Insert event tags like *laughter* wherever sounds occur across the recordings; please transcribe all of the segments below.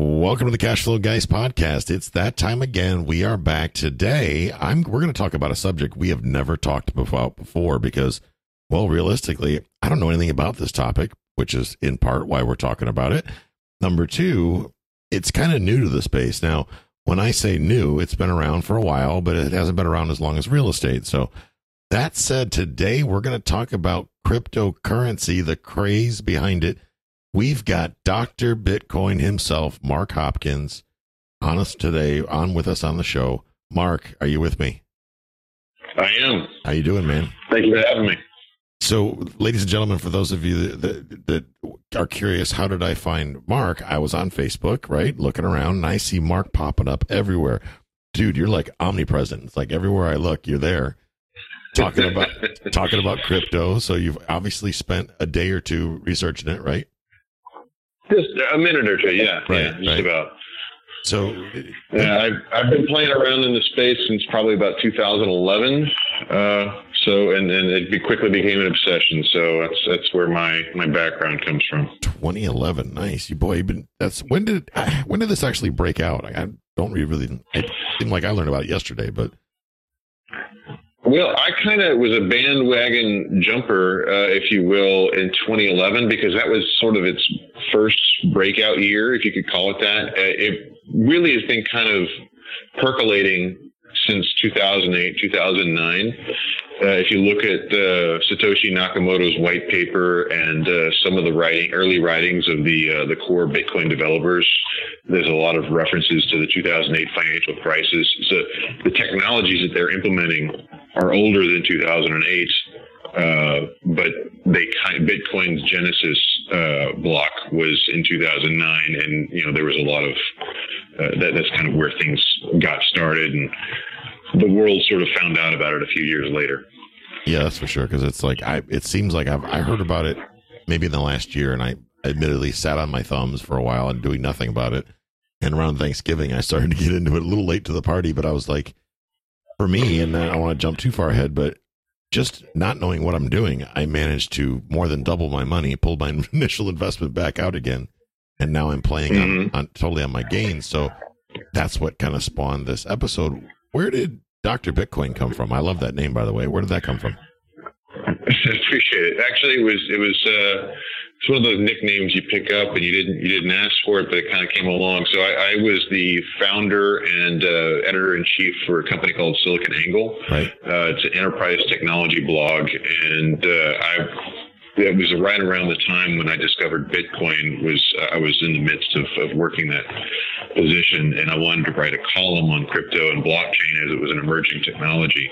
Welcome to the Cash Flow Guys podcast. It's that time again. We are back today. I'm we're going to talk about a subject we have never talked about before because well, realistically, I don't know anything about this topic, which is in part why we're talking about it. Number 2, it's kind of new to the space. Now, when I say new, it's been around for a while, but it hasn't been around as long as real estate. So, that said, today we're going to talk about cryptocurrency, the craze behind it We've got Dr. Bitcoin himself, Mark Hopkins, on us today, on with us on the show. Mark, are you with me? I am. How you doing, man? Thank you for having me. So, ladies and gentlemen, for those of you that, that, that, are curious, how did I find Mark? I was on Facebook, right, looking around, and I see Mark popping up everywhere. Dude, you're like omnipresent. It's like everywhere I look, you're there, talking about talking about crypto. So you've obviously spent a day or two researching it, right? Just a minute or two, yeah, Right, yeah, just right. about. So, Yeah, I've I've been playing around in the space since probably about 2011. Uh, so and and it quickly became an obsession. So that's that's where my my background comes from. 2011. Nice, you boy. You've been. That's when did *sighs* when did this actually break out? I, I don't really. It seemed like I learned about it yesterday, but Well, I kind of was a bandwagon jumper, uh, if you will, in 2011 because that was sort of its first breakout year, if you could call it that. Uh, it really has been kind of percolating since 2008, 2009. Uh, if you look at uh, Satoshi Nakamoto's white paper and uh, some of the writing, early writings of the the core Bitcoin developers, there's a lot of references to the 2008 financial crisis. So the technologies that they're implementing are older than 2008, uh, but they kind Bitcoin's genesis uh, block was in 2009, and you know there was a lot of uh, that. That's kind of where things got started, and the world sort of found out about it a few years later. yeah, that's for sure. Because it's like I. It seems like I've I heard about it maybe in the last year, and I admittedly sat on my thumbs for a while and doing nothing about it. And around Thanksgiving, I started to get into it a little late to the party, but I was like, for me, and I don't want to jump too far ahead, but just not knowing what I'm doing, I managed to more than double my money, pull my *laughs* initial investment back out again, and now I'm playing on, Mhm. on totally on my gains. So that's what kind of spawned this episode. Where did Dr. Bitcoin come from? I love that name, by the way. Where did that come from? I *laughs* Appreciate it. Actually, it was it was uh, it's one of those nicknames you pick up and you didn't you didn't ask for it, but it kind of came along. So I, I was the founder and uh, editor in chief for a company called Silicon Angle. Right. Uh, it's an enterprise technology blog, and uh, I it was right around the time when I discovered Bitcoin. Was uh, I was in the midst of, of working that position, and I wanted to write a column on crypto and blockchain as it was an emerging technology.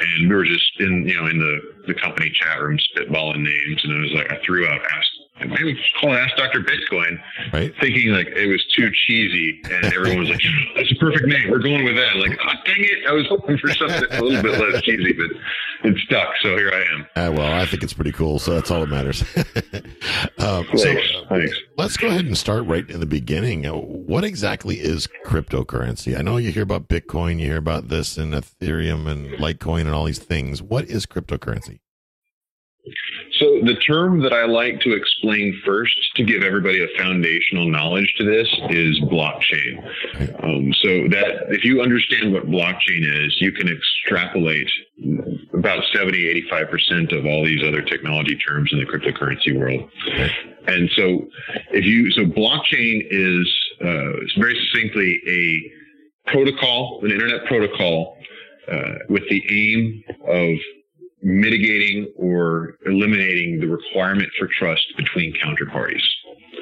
And we were just in you know in the the company chat room spitballing names, and I was like I threw out ask. Maybe we should call it Ask Dr. Bitcoin, Right. thinking like it was too cheesy, and everyone was like, "That's a perfect name. We're going with that." Like, oh, dang it! I was hoping for something a little bit less cheesy, but it stuck. So here I am. Uh, well, I think it's pretty cool, so that's all that matters. *laughs* um, so Thanks. uh, Thanks. let's go ahead and start right in the beginning. Uh, What exactly is cryptocurrency? I know you hear about Bitcoin, you hear about this and Ethereum and Litecoin and all these things. What is cryptocurrency? So the term that I like to explain first to give everybody a foundational knowledge to this is blockchain. Um, so that if you understand what blockchain is, you can extrapolate about 70, 85% of all these other technology terms in the cryptocurrency world. And so if you, so blockchain is uh, very succinctly a protocol, an internet protocol uh, with the aim of mitigating or eliminating the requirement for trust between counterparties.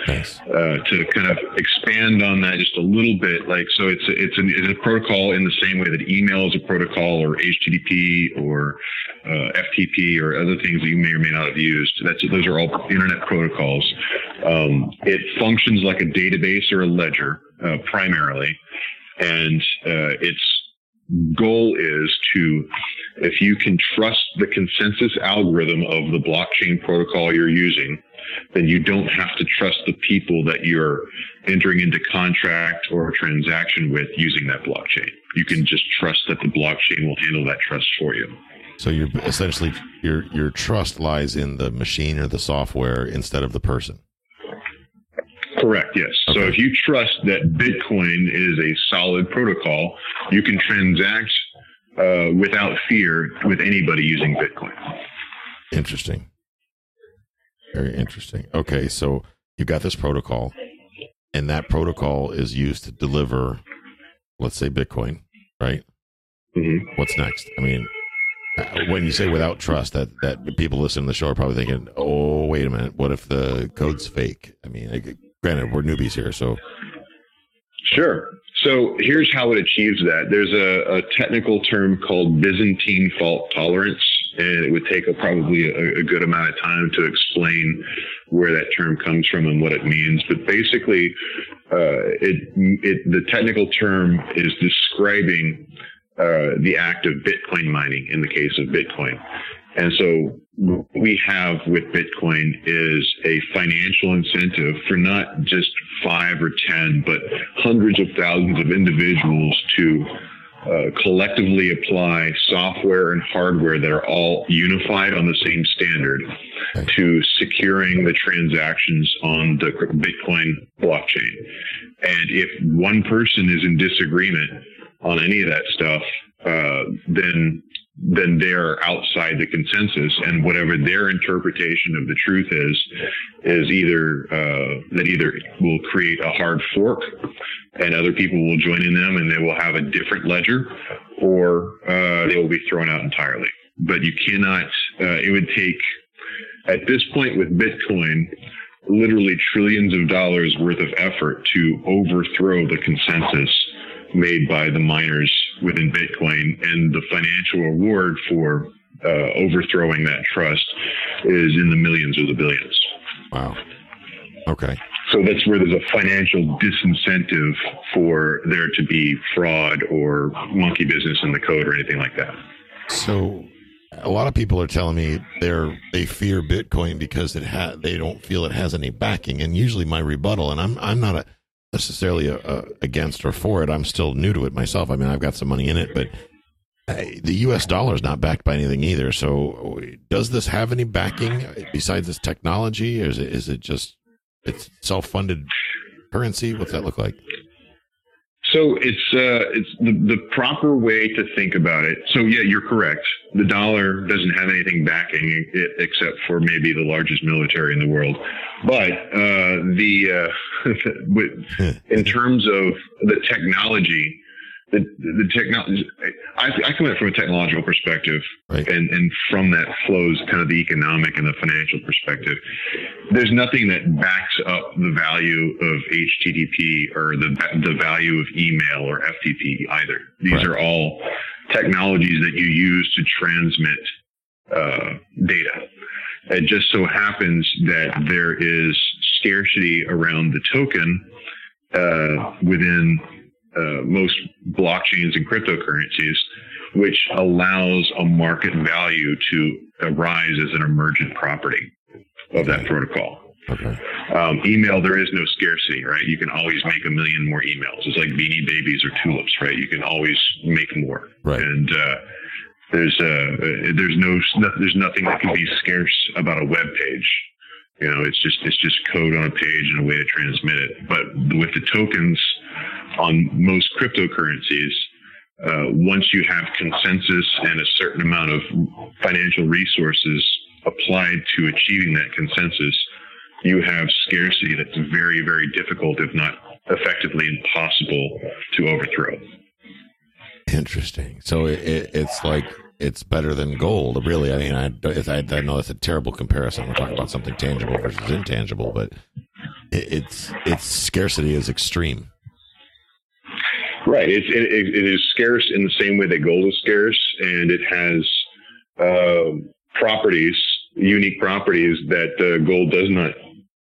Nice. Uh, to kind of expand on that just a little bit, like so, it's a, it's, an, it's a protocol in the same way that email is a protocol, or HTTP, or uh, FTP, or other things that you may or may not have used. That's those are all internet protocols. Um, it functions like a database or a ledger uh, primarily, and uh, its goal is to if you can trust the consensus algorithm of the blockchain protocol you're using, then you don't have to trust the people that you're entering into contract or transaction with using that blockchain. You can just trust that the blockchain will handle that trust for you. So you're essentially your your trust lies in the machine or the software instead of the person. Correct. Yes. Okay. So if you trust that Bitcoin is a solid protocol, you can transact uh, without fear with anybody using Bitcoin. Interesting. Very interesting. Okay, so you've got this protocol, and that protocol is used to deliver, let's say, Bitcoin, right? Mm-hmm. What's next? I mean, uh, when you say without trust, that that people listening to the show are probably thinking, "Oh, wait a minute, what if the code's fake?" I mean, granted, we're newbies here, so Sure. So here's how it achieves that. There's a, a, technical term called Byzantine fault tolerance, and it would take a, probably a, a, good amount of time to explain where that term comes from and what it means. But basically, uh, it, it, the technical term is describing uh, the act of Bitcoin mining in the case of Bitcoin. And so what we have with Bitcoin is a financial incentive for not just five or 10, but hundreds of thousands of individuals to uh, collectively apply software and hardware that are all unified on the same standard to securing the transactions on the Bitcoin blockchain. And if one person is in disagreement on any of that stuff, uh, then then they're outside the consensus and whatever their interpretation of the truth is is either uh, that either will create a hard fork and other people will join in them and they will have a different ledger or uh, they will be thrown out entirely. But you cannot uh, it would take at this point with bitcoin literally trillions of dollars worth of effort to overthrow the consensus made by the miners within Bitcoin, and the financial reward for uh, overthrowing that trust is in the millions or the billions. Wow. Okay. So that's where there's a financial disincentive for there to be fraud or monkey business in the code or anything like that. So a lot of people are telling me they're they fear Bitcoin because it ha- they don't feel it has any backing. And usually my rebuttal, and I'm I'm not a necessarily a, a against or for it. I'm still new to it myself. I mean, I've got some money in it, but the U.S. dollar is not backed by anything either. So, does this have any backing uh, besides this technology? Or is it is it just it's self funded currency? What's that look like? So it's uh, it's the, the proper way to think about it. So yeah, you're correct. The dollar doesn't have anything backing it except for maybe the largest military in the world. But uh, the uh, *laughs* *laughs* in terms of the technology, the the technology. I, I come at it from a technological perspective, right. and and from that flows kind of the economic and the financial perspective. There's nothing that backs up the value of HTTP or the the value of email or FTP either. These right. are all technologies that you use to transmit uh, data. It just so happens that there is scarcity around the token uh, within uh, most blockchains and cryptocurrencies, which allows a market value to arise as an emergent property of that protocol. Okay. Um, email, there is no scarcity, right? You can always make a million more emails. It's like beanie babies or tulips, right? You can always make more. Right. And uh, there's uh, there's no there's nothing that can be scarce about a web page. You know, it's just it's just code on a page and a way to transmit it. But with the tokens on most cryptocurrencies, uh, once you have consensus and a certain amount of financial resources applied to achieving that consensus, you have scarcity that's very, very difficult, if not effectively impossible, to overthrow. Interesting. So it, it, it's like it's better than gold, really. I mean, I, I, I know that's a terrible comparison. We're talking about something tangible versus intangible, but it, it's its scarcity is extreme. Right. It, it, it is scarce in the same way that gold is scarce, and it has uh, properties, unique properties that uh, gold does not.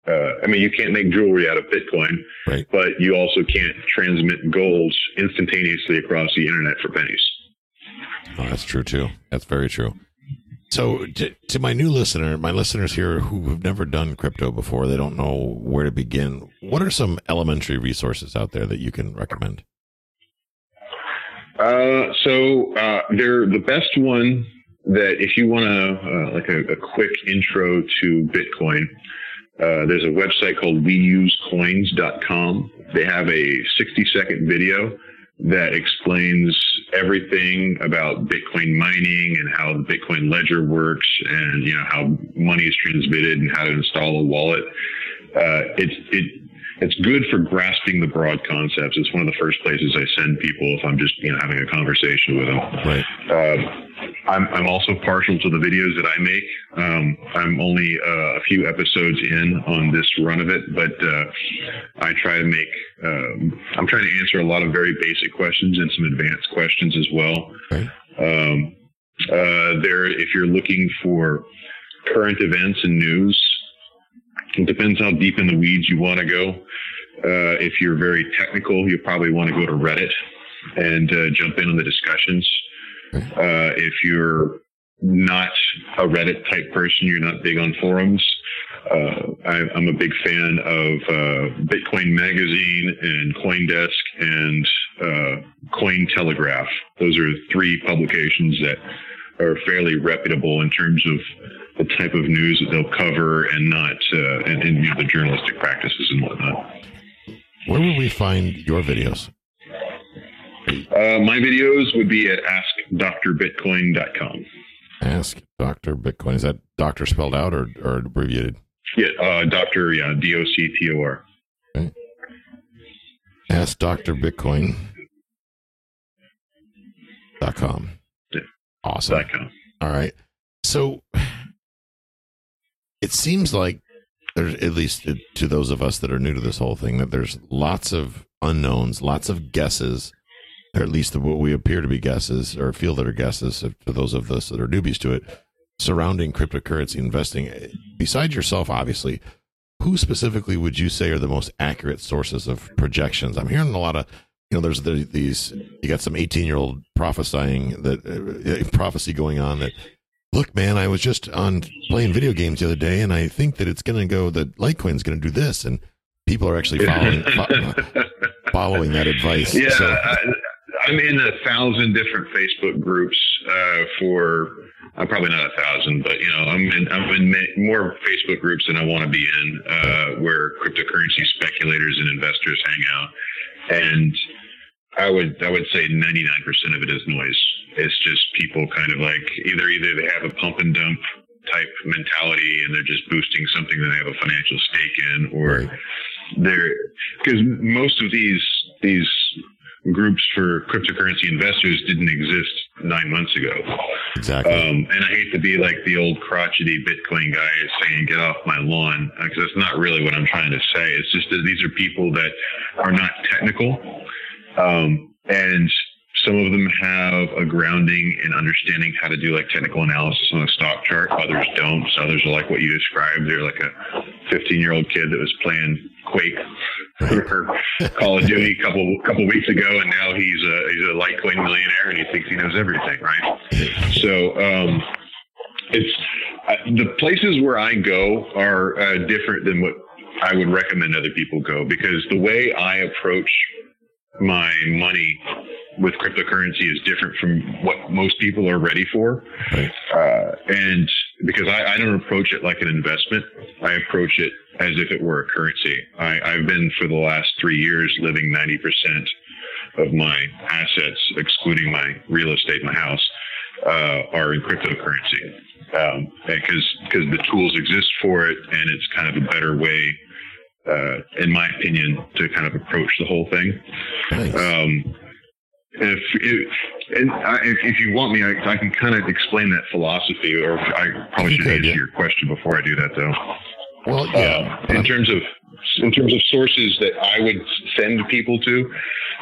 Uh, I mean, you can't make jewelry out of Bitcoin, right. but you also can't transmit gold instantaneously across the internet for pennies. Oh, that's true too. That's very true. So, to, to, my new listener, my listeners here who have never done crypto before, they don't know where to begin. What are some elementary resources out there that you can recommend? Uh, so, uh, they're the best one that if you want to, uh, like a, a, quick intro to Bitcoin, uh, there's a website called weusecoins.com. They have a 60 second video that explains everything about Bitcoin mining and how the Bitcoin ledger works and, you know, how money is transmitted and how to install a wallet. Uh, it's, it, it's good for grasping the broad concepts. It's one of the first places I send people if I'm just, you know, having a conversation with them. Right. Uh, I'm, I'm also partial to the videos that I make. Um, I'm only uh, a few episodes in on this run of it, but uh, I try to make. Um, I'm trying to answer a lot of very basic questions and some advanced questions as well. Um, uh, there, if you're looking for current events and news, it depends how deep in the weeds you want to go. Uh, if you're very technical, you probably want to go to Reddit and uh, jump in on the discussions. Uh, if you're not a Reddit type person, you're not big on forums. Uh, I, am a big fan of uh, Bitcoin Magazine and CoinDesk and uh, Cointelegraph. Those are three publications that are fairly reputable in terms of the type of news that they'll cover and not uh, and, and you know, the journalistic practices and whatnot. Where will we find your videos? Uh, my videos would be at askdrbitcoin.com. Ask Dr. Bitcoin. Is that doctor spelled out or, or abbreviated? Yeah, uh, Dr. Yeah, D O C T O R. Okay. Ask Dr. Bitcoin. Dot com. Yeah. Awesome. Dot com. All right. So it seems like there's at least to those of us that are new to this whole thing that there's lots of unknowns, lots of guesses or at least what we appear to be guesses or feel that are guesses for those of us that are newbies to it surrounding cryptocurrency investing. Besides yourself, obviously, who specifically would you say are the most accurate sources of projections? I'm hearing a lot of, you know, there's the, these, you got some 18 year old prophesying that uh, prophecy going on that, look, man, I was just on playing video games the other day and I think that it's going to go, that Litecoin's going to do this. And people are actually following, *laughs* following that advice. Yeah. So, I'm in a thousand different Facebook groups uh, for I'm probably not a thousand, but you know I'm in I'm in more Facebook groups than I want to be in, uh, where cryptocurrency speculators and investors hang out, and I would I would say 99% of it is noise. It's just people kind of like either either they have a pump and dump type mentality and they're just boosting something that they have a financial stake in, or right. they're because most of these these groups for cryptocurrency investors didn't exist nine months ago. Exactly. Um, and I hate to be like the old crotchety Bitcoin guy saying, get off my lawn, because that's not really what I'm trying to say. It's just that these are people that are not technical. Um, and some of them have a grounding in understanding how to do like technical analysis on a stock chart. Others don't. So others are like what you described. They're like a 15 year old kid that was playing Quake or Call of Duty a couple couple weeks ago, and now he's a he's a Litecoin millionaire, and he thinks he knows everything, right? So um, it's uh, the places where I go are uh, different than what I would recommend other people go because the way I approach my money with cryptocurrency is different from what most people are ready for. Right. Uh, and because I, I, don't approach it like an investment, I approach it as if it were a currency. I, I've been for the last three years living 90% of my assets, excluding my real estate, my house, uh, are in cryptocurrency. Um, because because the tools exist for it, and it's kind of a better way, uh, in my opinion, to kind of approach the whole thing. Nice. Um, if if, and I, if you want me, I, I can kind of explain that philosophy, or I probably should answer yeah. your question before I do that, though. Well, yeah. Uh, in terms of in terms of sources that I would send people to,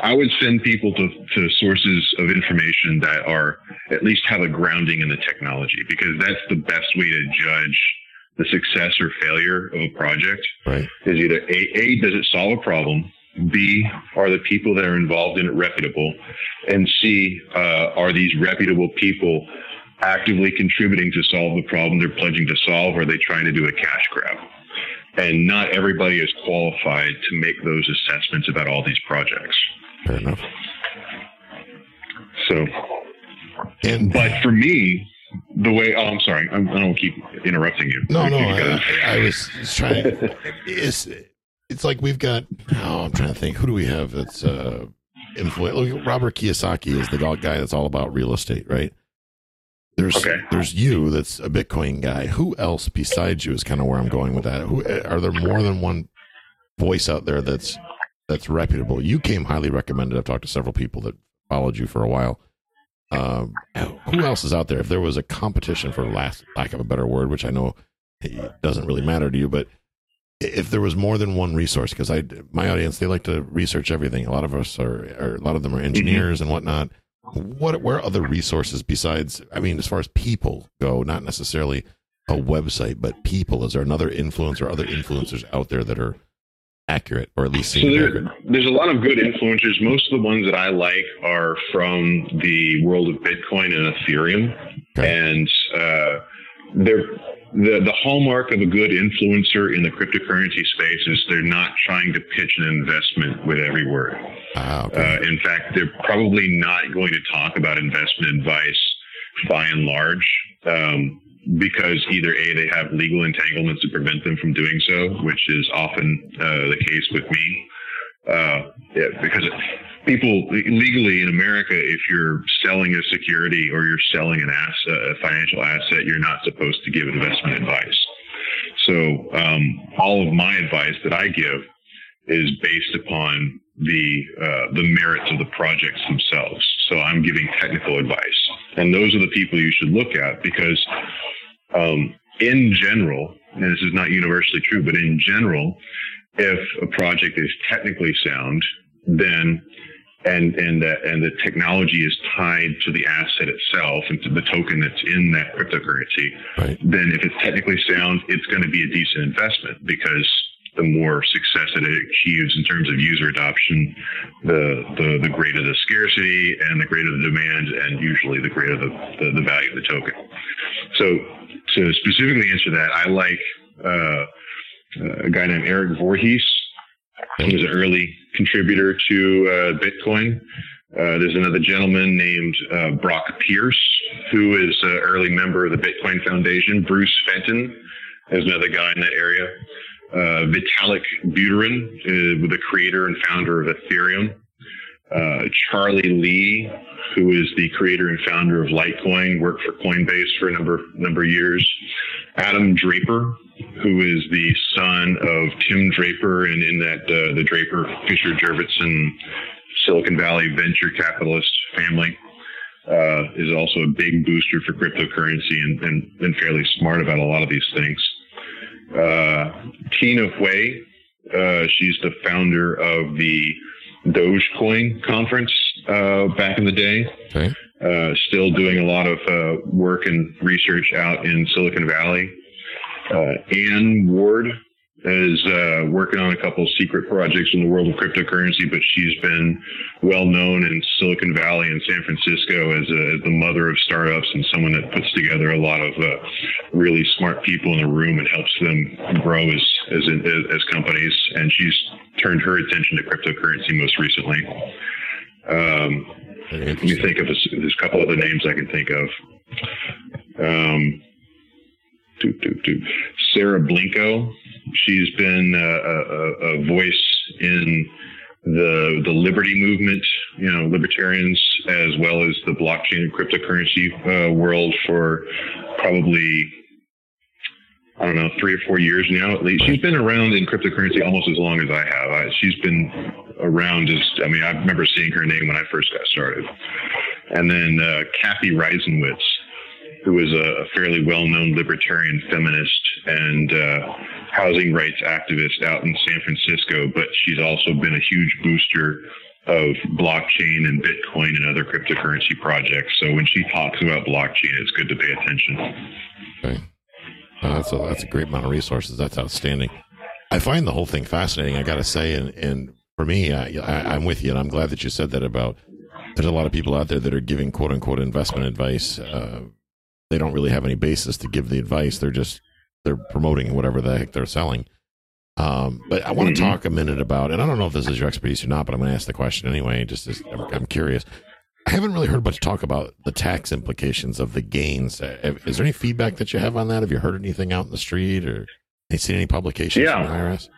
I would send people to, to sources of information that are at least have a grounding in the technology because that's the best way to judge the success or failure of a project. right. Is either a, a does it solve a problem, b are the people that are involved in it reputable, and c uh, are these reputable people actively contributing to solve the problem they're pledging to solve, or are they trying to do a cash grab? And not everybody is qualified to make those assessments about all these projects. Fair enough. So, And but for me, the way oh, I'm sorry, I'm, I don't keep interrupting you. no, no, I, I was trying. It's it's like we've got. Oh, I'm trying to think. Who do we have that's uh, influential? Robert Kiyosaki is the guy that's all about real estate, right? There's Okay. there's you that's a Bitcoin guy. Who else besides you is kind of where I'm going with that? Who are there more than one voice out there that's that's reputable? You came highly recommended. I've talked to several people that followed you for a while. Um, who else is out there? If there was a competition, for last lack of a better word, which I know it doesn't really matter to you, but if there was more than one resource, because I my audience they like to research everything. A lot of us are, a lot of them are engineers and whatnot. What where are other resources besides? I mean, as far as people go, not necessarily a website, but people. Is there another influencer, or other influencers out there that are accurate, or at least So there, there's a lot of good influencers. Most of the ones that I like are from the world of Bitcoin and Ethereum, Okay. and uh, they're the the hallmark of a good influencer in the cryptocurrency space is they're not trying to pitch an investment with every word. Ah, okay. Uh, in fact, they're probably not going to talk about investment advice by and large um, because either A, they have legal entanglements to prevent them from doing so, which is often uh, the case with me. Uh, yeah, because people legally in America, if you're selling a security or you're selling an asset, a financial asset, you're not supposed to give investment advice. So um, all of my advice that I give is based upon the uh, the merits of the projects themselves. So I'm giving technical advice, and those are the people you should look at because, um, in general, and this is not universally true, but in general, if a project is technically sound, then and and that and the technology is tied to the asset itself and to the token that's in that cryptocurrency, Right. then if it's technically sound, it's going to be a decent investment because the more success it achieves in terms of user adoption, the the, the greater the scarcity and the greater the demand, and usually the greater the, the, the value of the token. So to specifically answer that, I like uh, a guy named Eric Voorhees. He was an early contributor to uh, Bitcoin. Uh, there's another gentleman named uh, Brock Pierce, who is an early member of the Bitcoin Foundation. Bruce Fenton is another guy in that area. Uh, Vitalik Buterin, uh, the creator and founder of Ethereum. Uh, Charlie Lee, who is the creator and founder of Litecoin, worked for Coinbase for a number number of years. Adam Draper, who is the son of Tim Draper, and in that uh, the Draper Fisher Jurvetson Silicon Valley venture capitalist family, uh, is also a big booster for cryptocurrency and, and, and fairly smart about a lot of these things. Uh, Tina Hui, uh, she's the founder of the Dogecoin conference uh, back in the day Okay. uh, still doing a lot of uh, work and research out in Silicon Valley. Uh, Anne Ward is uh, working on a couple of secret projects in the world of cryptocurrency, but she's been well known in Silicon Valley and San Francisco as, a, as the mother of startups and someone that puts together a lot of uh, really smart people in a room and helps them grow as as, as companies. And she's turned her attention to cryptocurrency most recently. Um, let me think of this, there's a couple other names I can think of. Um, doop, doop, doop. Sarah Blinko. She's been a, a, a voice in the the liberty movement, you know, libertarians as well as the blockchain and cryptocurrency uh, world for probably I don't know three or four years now at least. She's been around in cryptocurrency almost as long as I have. I, she's been around as I mean, I remember seeing her name when I first got started. And then uh, Cathy Reisenwitz, who is a fairly well-known libertarian feminist and uh, housing rights activist out in San Francisco, but she's also been a huge booster of blockchain and Bitcoin and other cryptocurrency projects. So when she talks about blockchain, it's good to pay attention. Okay. That's a that's a great amount of resources. That's outstanding. I find the whole thing fascinating. I got to say, and and for me, I, I, I'm with you, and I'm glad that you said that about. There's a lot of people out there that are giving quote unquote investment advice. Uh, they don't really have any basis to give the advice. They're just they're promoting whatever the heck they're selling. Um, but I want to Mhm. talk a minute about, and I don't know if this is your expertise or not, but I'm going to ask the question anyway. Just as I'm, curious. I haven't really heard much talk about the tax implications of the gains. Uh, Is there any feedback that you have on that? Have you heard anything out in the street or have you seen any publications Yeah. from the IRS?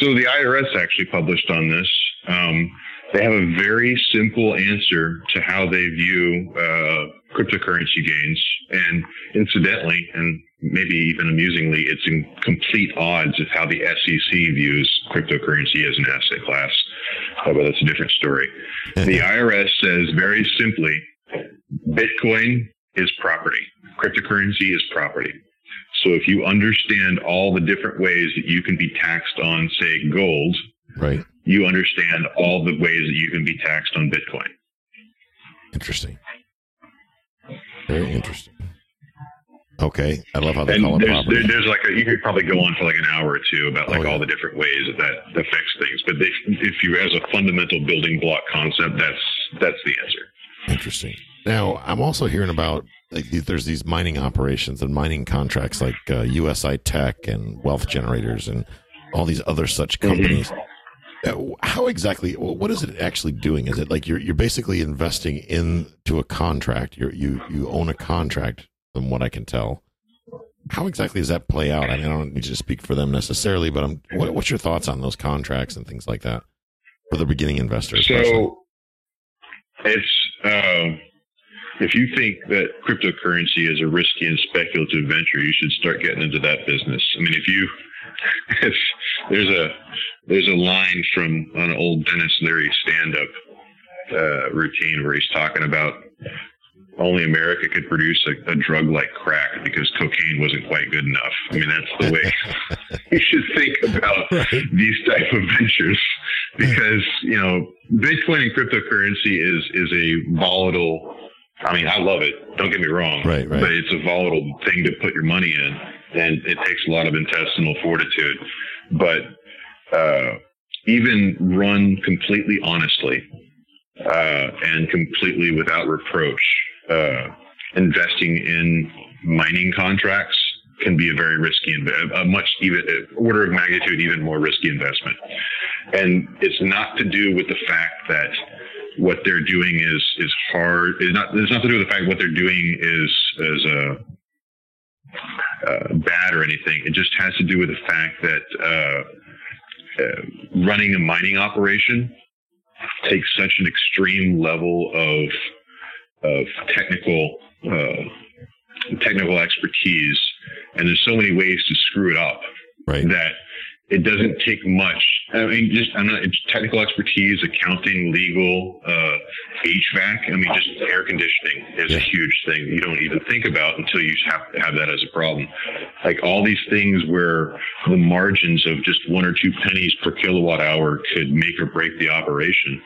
So the IRS actually published on this. Um, they have a very simple answer to how they view uh, cryptocurrency gains, and incidentally, and maybe even amusingly, it's in complete odds of how the SEC views cryptocurrency as an asset class. Uh, but that's a different story. *laughs* the IRS says very simply, Bitcoin is property. Cryptocurrency is property. So if you understand all the different ways that you can be taxed on, say, gold, Right. you understand all the ways that you can be taxed on Bitcoin. Interesting. Very interesting. Okay. I love how they And call it property. there, there's like a, you could probably go on for like an hour or two about like Oh, yeah. all the different ways that that affects things. But if, if you, as a fundamental building block concept, that's that's the answer. Interesting. Now, I'm also hearing about like there's these mining operations and mining contracts like uh, USI Tech and Wealth Generators and all these other such companies. Uh, How exactly? What is it actually doing? Is it like you're you're basically investing into a contract? You you you own a contract, from what I can tell. How exactly does that play out? I mean, I don't need to speak for them necessarily, but I'm. What, what's your thoughts on those contracts and things like that for the beginning investor? especially? So it's um, if you think that cryptocurrency is a risky and speculative venture, you should start getting into that business. I mean, if you *laughs* if there's a there's a line from an old Denis Leary stand-up uh, routine where he's talking about only America could produce a, a drug like crack because cocaine wasn't quite good enough. I mean, that's the way *laughs* you should think about Right. these type of ventures because you know Bitcoin and cryptocurrency is is a volatile. I mean, I love it. Don't get me wrong. Right, right. But it's a volatile thing to put your money in, and it takes a lot of intestinal fortitude. But uh, even run completely honestly uh, and completely without reproach, uh, investing in mining contracts can be a very risky, a much even uh, order of magnitude, even more risky investment. And it's not to do with the fact that what they're doing is is hard. It's not. It's not to do with the fact what they're doing is is uh, uh, bad or anything. It just has to do with the fact that uh, running a mining operation takes such an extreme level of of technical uh, technical expertise, and there's so many ways to screw it up right. that it doesn't take much. I mean, just I'm not it's technical expertise, accounting, legal, uh, HVAC. I mean, just air conditioning is Yeah. a huge thing you don't even think about until you have to have that as a problem. Like all these things where the margins of just one or two pennies per kilowatt hour could make or break the operation.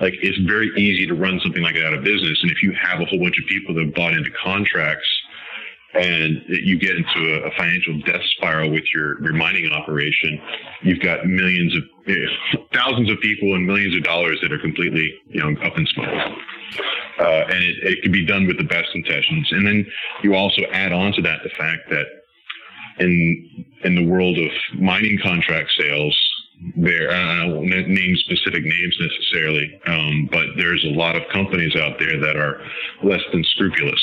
Like it's very easy to run something like that out of business, and if you have a whole bunch of people that have bought into contracts and you get into a, financial death spiral with your, your mining operation, you've got millions of eh, thousands of people and millions of dollars that are completely you know up in smoke. Uh, and it, it can be done with the best intentions. And then you also add on to that the fact that in in the world of mining contract sales, there I don't name specific names necessarily, um, but there's a lot of companies out there that are less than scrupulous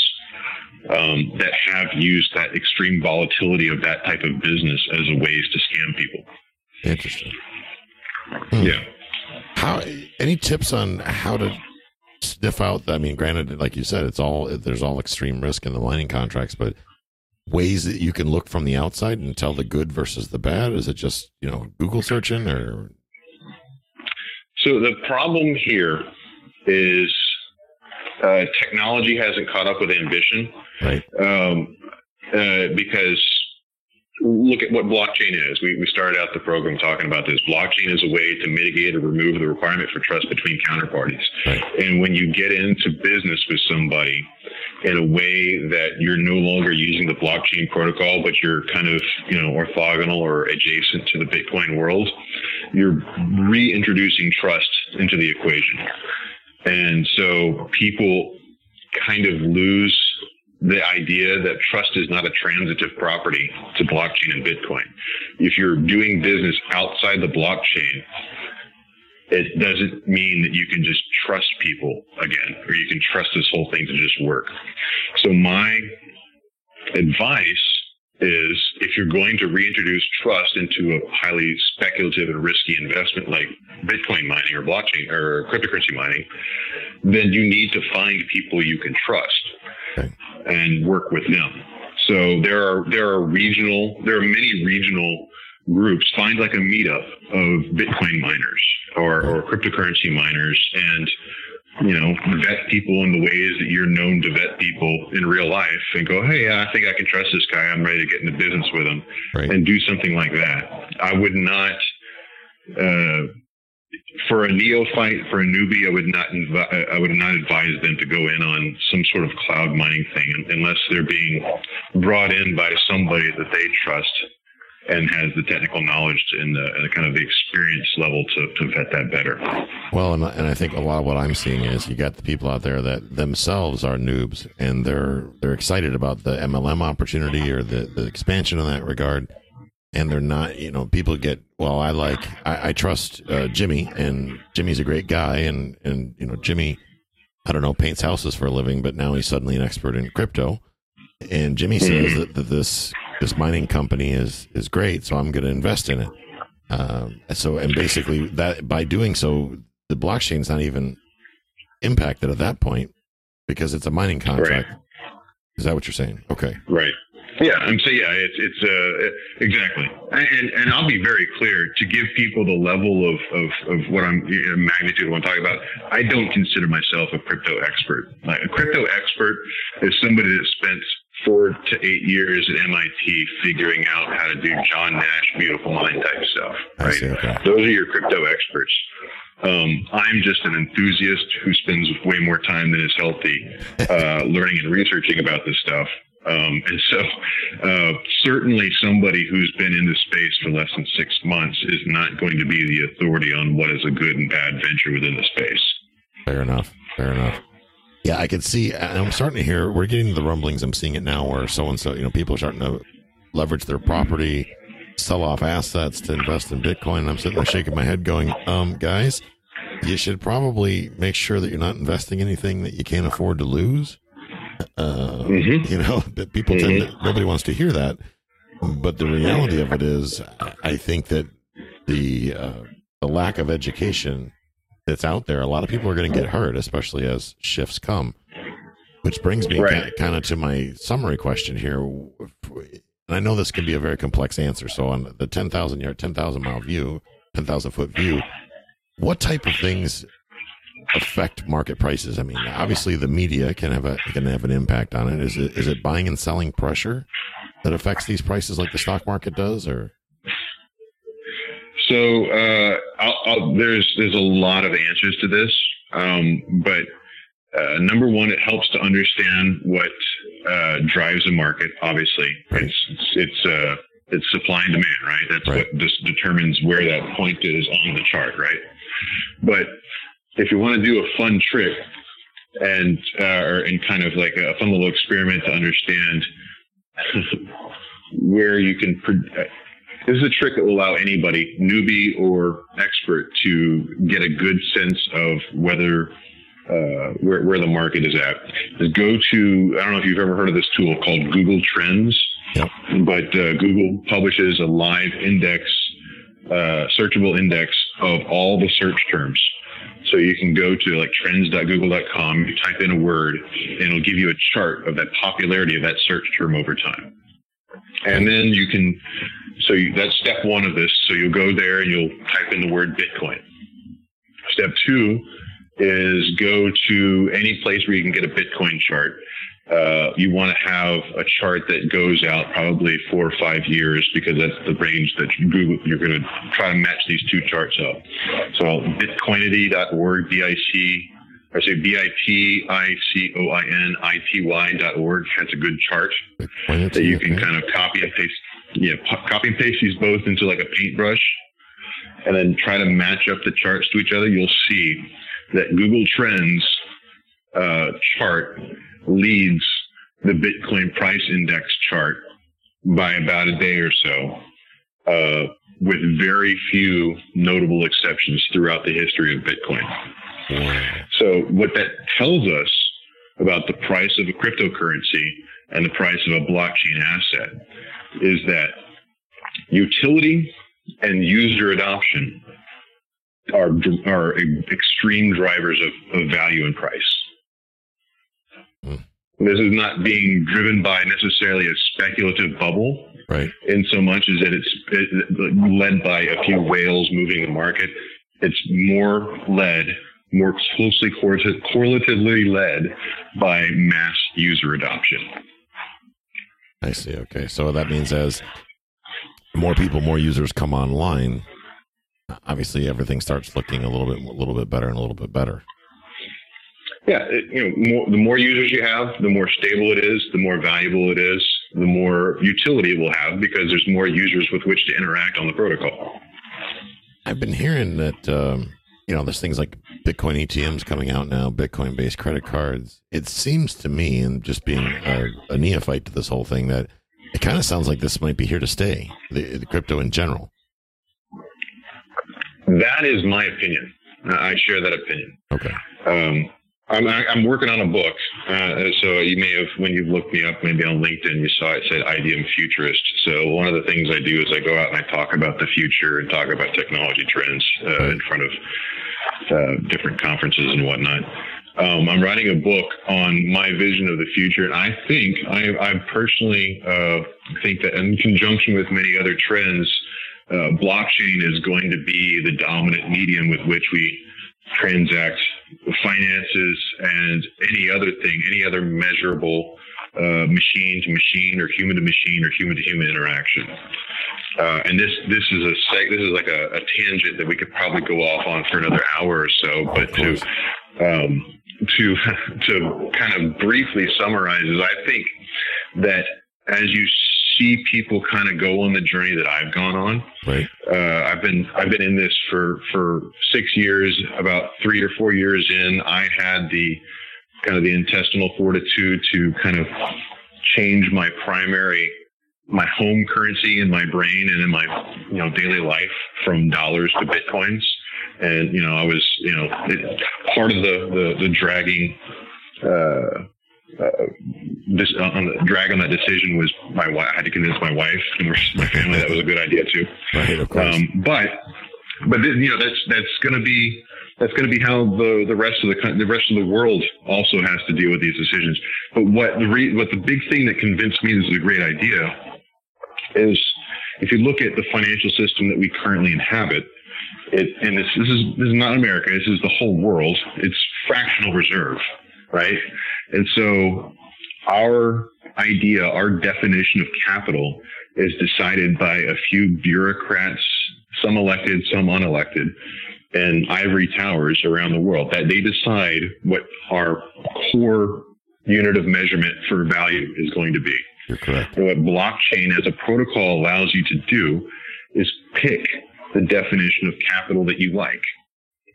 um, that have used that extreme volatility of that type of business as a ways to scam people. Interesting. Hmm. Yeah. How? Any tips on how to sniff out? I mean, granted, like you said, it's all there's all extreme risk in the mining contracts, but ways that you can look from the outside and tell the good versus the bad. Is it just you know Google searching or So the problem here is uh, technology hasn't caught up with ambition. Right. Um, uh, because look at what blockchain is. We, we started out the program talking about this. Blockchain is a way to mitigate or remove the requirement for trust between counterparties. Right. And when you get into business with somebody in a way that you're no longer using the blockchain protocol, but you're kind of, you know, orthogonal or adjacent to the Bitcoin world, you're reintroducing trust into the equation. And so people kind of lose the idea that trust is not a transitive property to blockchain and Bitcoin. If you're doing business outside the blockchain, it doesn't mean that you can just trust people again, or you can trust this whole thing to just work. So my advice is if you're going to reintroduce trust into a highly speculative and risky investment like Bitcoin mining or blockchain or cryptocurrency mining, then you need to find people you can trust Okay. and work with them. So there are there are regional there are many regional groups. Find like a meetup of Bitcoin miners or, or cryptocurrency miners and you know, vet people in the ways that you're known to vet people in real life and go, Hey, I think I can trust this guy. I'm ready to get into business with him Right. and do something like that. I would not, uh, for a neophyte, for a newbie, I would not, invi- I would not advise them to go in on some sort of cloud mining thing unless they're being brought in by somebody that they trust and has the technical knowledge and the, and the kind of the experience level to, to vet that better. Well, and, and I think a lot of what I'm seeing is you got the people out there that themselves are noobs and they're they're excited about the MLM opportunity or the, the expansion in that regard, and they're not. You know, people get well. I like I, I trust uh, Jimmy, and Jimmy's a great guy, and and you know Jimmy, I don't know, paints houses for a living, but now he's suddenly an expert in crypto, and Jimmy says that, that this this mining company is is great, so I'm going to invest in it. Um, so and basically that by doing so, the blockchain's not even impacted at that point because it's a mining contract. Is that what you're saying? Okay. Right. Yeah, I'm saying yeah, it's it's uh exactly, and and I'll be very clear to give people the level of of, of what I'm magnitude of what I'm talking about. I don't consider myself a crypto expert. Like a crypto expert is somebody that spent four to eight years at MIT figuring out how to do John Nash beautiful mind type stuff. I Right. see. Okay. Those are your crypto experts. Um, I'm just an enthusiast who spends way more time than is healthy uh, *laughs* learning and researching about this stuff. Um, and so, uh, certainly somebody who's been in this space for less than six months is not going to be the authority on what is a good and bad venture within the space. Fair enough. Fair enough. Yeah, I can see. I'm starting to hear. We're getting the rumblings. I'm seeing it now, where so and so, you know, people are starting to leverage their property, sell off assets to invest in Bitcoin. And I'm sitting there shaking my head, going, "Um, guys, you should probably make sure that you're not investing anything that you can't afford to lose." Uh, Mm-hmm. you know that people tend to, nobody wants to hear that but the reality of it is i I think that the uh, the lack of education that's out there a lot of people are going to get hurt especially as shifts come which brings me Right. kind of to my summary question here and i know this can be a very complex answer so on the 10,000 yard 10,000 mile view 10,000 foot view what type of things affect market prices? I mean, obviously the media can have a can have an impact on it. Is it is it buying and selling pressure that affects these prices like the stock market does, or So uh, I'll, I'll, there's there's a lot of answers to this, um, but uh, number one, it helps to understand what uh, drives a market. Obviously, Right. it's it's it's, uh, it's supply and demand, right? That's Right. what just determines where that point is on the chart, right? But if you want to do a fun trick and uh, or and kind of like a fun little experiment to understand *laughs* where you can. Pre- this is a trick that will allow anybody, newbie or expert, to get a good sense of whether uh, where, where the market is at. Is go to I don't know if you've ever heard of this tool called Google Trends, Yep. but uh, Google publishes a live index, uh, searchable index of all the search terms. So you can go to like trends.google.com, you type in a word, and it'll give you a chart of that popularity of that search term over time. And then you can, so you, that's step one of this. So you'll go there and you'll type in the word Bitcoin. Step two is go to any place where you can get a Bitcoin chart. Uh, you want to have a chart that goes out probably four or five years because that's the range that Google, you're going to try to match these two charts up. So bitcoinity.org, B-I-C, I say B-I-T-I-C-O-I-N-I-T-Y dot org has a good chart that you can kind of copy and paste. Yeah, copy and paste these both into like a paintbrush and then try to match up the charts to each other. You'll see that Google Trends uh, chart leads the Bitcoin price index chart by about a day or so, uh, with very few notable exceptions throughout the history of Bitcoin. So, what that tells us about the price of a cryptocurrency and the price of a blockchain asset is that utility and user adoption are are extreme drivers of, of value and price. This is not being driven by necessarily a speculative bubble, right? In so much as that it's it, led by a few whales moving the market. It's more led, more closely correlatively led by mass user adoption. I see. Okay, so that means as more people, more users come online, obviously everything starts looking a little bit, a little bit better and a little bit better. Yeah, it, you know, more, the more users you have, the more stable it is, the more valuable it is, the more utility it will have because there's more users with which to interact on the protocol. I've been hearing that um, you know there's things like Bitcoin ATMs coming out now, Bitcoin based credit cards. It seems to me, and just being a, a neophyte to this whole thing, that it kind of sounds like this might be here to stay, the, the crypto in general. That is my opinion. I share that opinion. Okay. Um, I'm, I'm working on a book. Uh, so you may have, when you looked me up, maybe on LinkedIn, you saw it said IBM futurist. So one of the things I do is I go out and I talk about the future and talk about technology trends uh, in front of uh, different conferences and whatnot. Um, I'm writing a book on my vision of the future, and I think I, I personally uh, think that in conjunction with many other trends, uh, blockchain is going to be the dominant medium with which we transact finances and any other thing, any other measurable uh, machine to machine or human to machine or human to human interaction. Uh, and this this is a seg- this is like a, a, tangent that we could probably go off on for another hour or so. But to um, to *laughs* to kind of briefly summarize is I think that as you see people kind of go on the journey that I've gone on. Right. Uh, I've been I've been in this for for six years. About three or four years in, I had the kind of the intestinal fortitude to kind of change my primary my home currency in my brain and in my you know daily life from dollars to bitcoins and you know i was you know it, part of the the, the dragging uh, uh, this uh, on the drag on that decision was my wife. I had to convince my wife and my family that was a good idea too. Right, of course. Um, but but you know that's that's going to be that's going to be how the the rest of the the rest of the world also has to deal with these decisions. But what the re, what the big thing that convinced me this is a great idea is if you look at the financial system that we currently inhabit. It, and this, this is this is not America. This is the whole world. It's fractional reserve, right? And so our idea, our definition of capital is decided by a few bureaucrats, some elected, some unelected, and ivory towers around the world that they decide what our core unit of measurement for value is going to be. You're correct. And what blockchain as a protocol allows you to do is pick the definition of capital that you like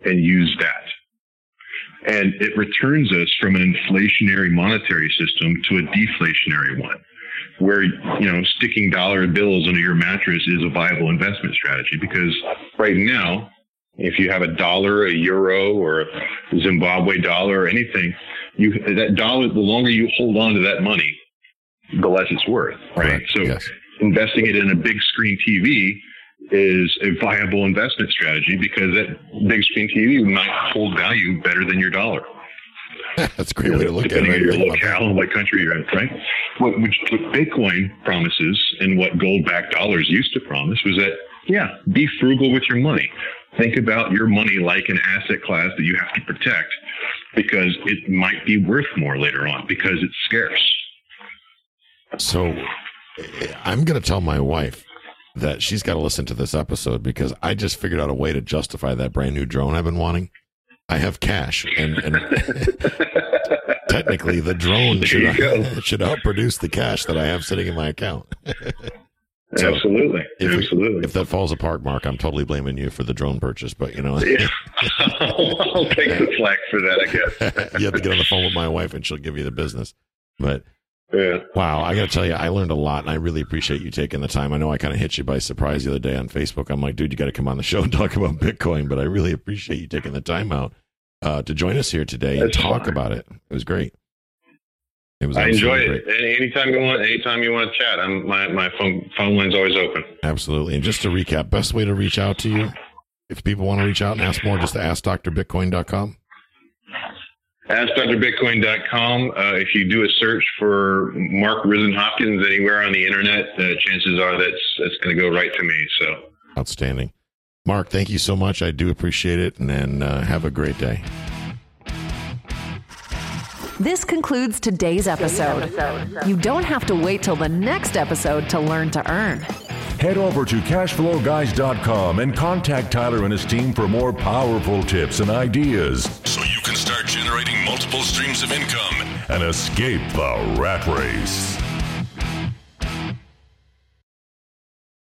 and use that and it returns us from an inflationary monetary system to a deflationary one where you know sticking dollar bills under your mattress is a viable investment strategy because right now if you have a dollar a euro or a zimbabwe dollar or anything you that dollar the longer you hold on to that money the less it's worth right, right. so yes. investing it in a big screen tv is a viable investment strategy because that big screen TV might hold value better than your dollar. *laughs* That's a great way to look Depending at it. Depending on your locale and what country you're in, right? What, which, what Bitcoin promises and what gold backed dollars used to promise was that, yeah, be frugal with your money. think about your money like an asset class that you have to protect because it might be worth more later on because it's scarce. So I'm going to tell my wife that she's got to listen to this episode because I just figured out a way to justify that brand new drone I've been wanting. I have cash, and, and *laughs* technically, the drone should, *laughs* should help produce the cash that I have sitting in my account. *laughs* so absolutely, if absolutely. We, if that falls apart, Mark, I'm totally blaming you for the drone purchase. But you know, yeah. I'll take the slack for that. I guess you have to get on the phone with my wife, and she'll give you the business. But yeah. Wow, I got to tell you, I learned a lot, and I really appreciate you taking the time. I know I kind of hit you by surprise the other day on Facebook. I'm like, dude, you got to come on the show and *laughs* talk about Bitcoin, but I really appreciate you taking the time out uh, to join us here today That's and talk fine. about it. It was great. It was. I enjoy it. Great. Anytime you want, anytime you want to chat, I'm my my phone phone line's always open. Absolutely. And just to recap, best way to reach out to you, if people want to reach out and ask more, just ask drbitcoin.com AskDrBitcoin.com. Uh, if you do a search for Mark Rizzn Hopkins anywhere on the internet, uh, chances are that's that's going to go right to me. So outstanding, Mark. Thank you so much. I do appreciate it, and then uh, have a great day. This concludes today's episode. You don't have to wait till the next episode to learn to earn. Head over to cashflowguys.com and contact Tyler and his team for more powerful tips and ideas so you can start generating multiple streams of income and escape the rat race.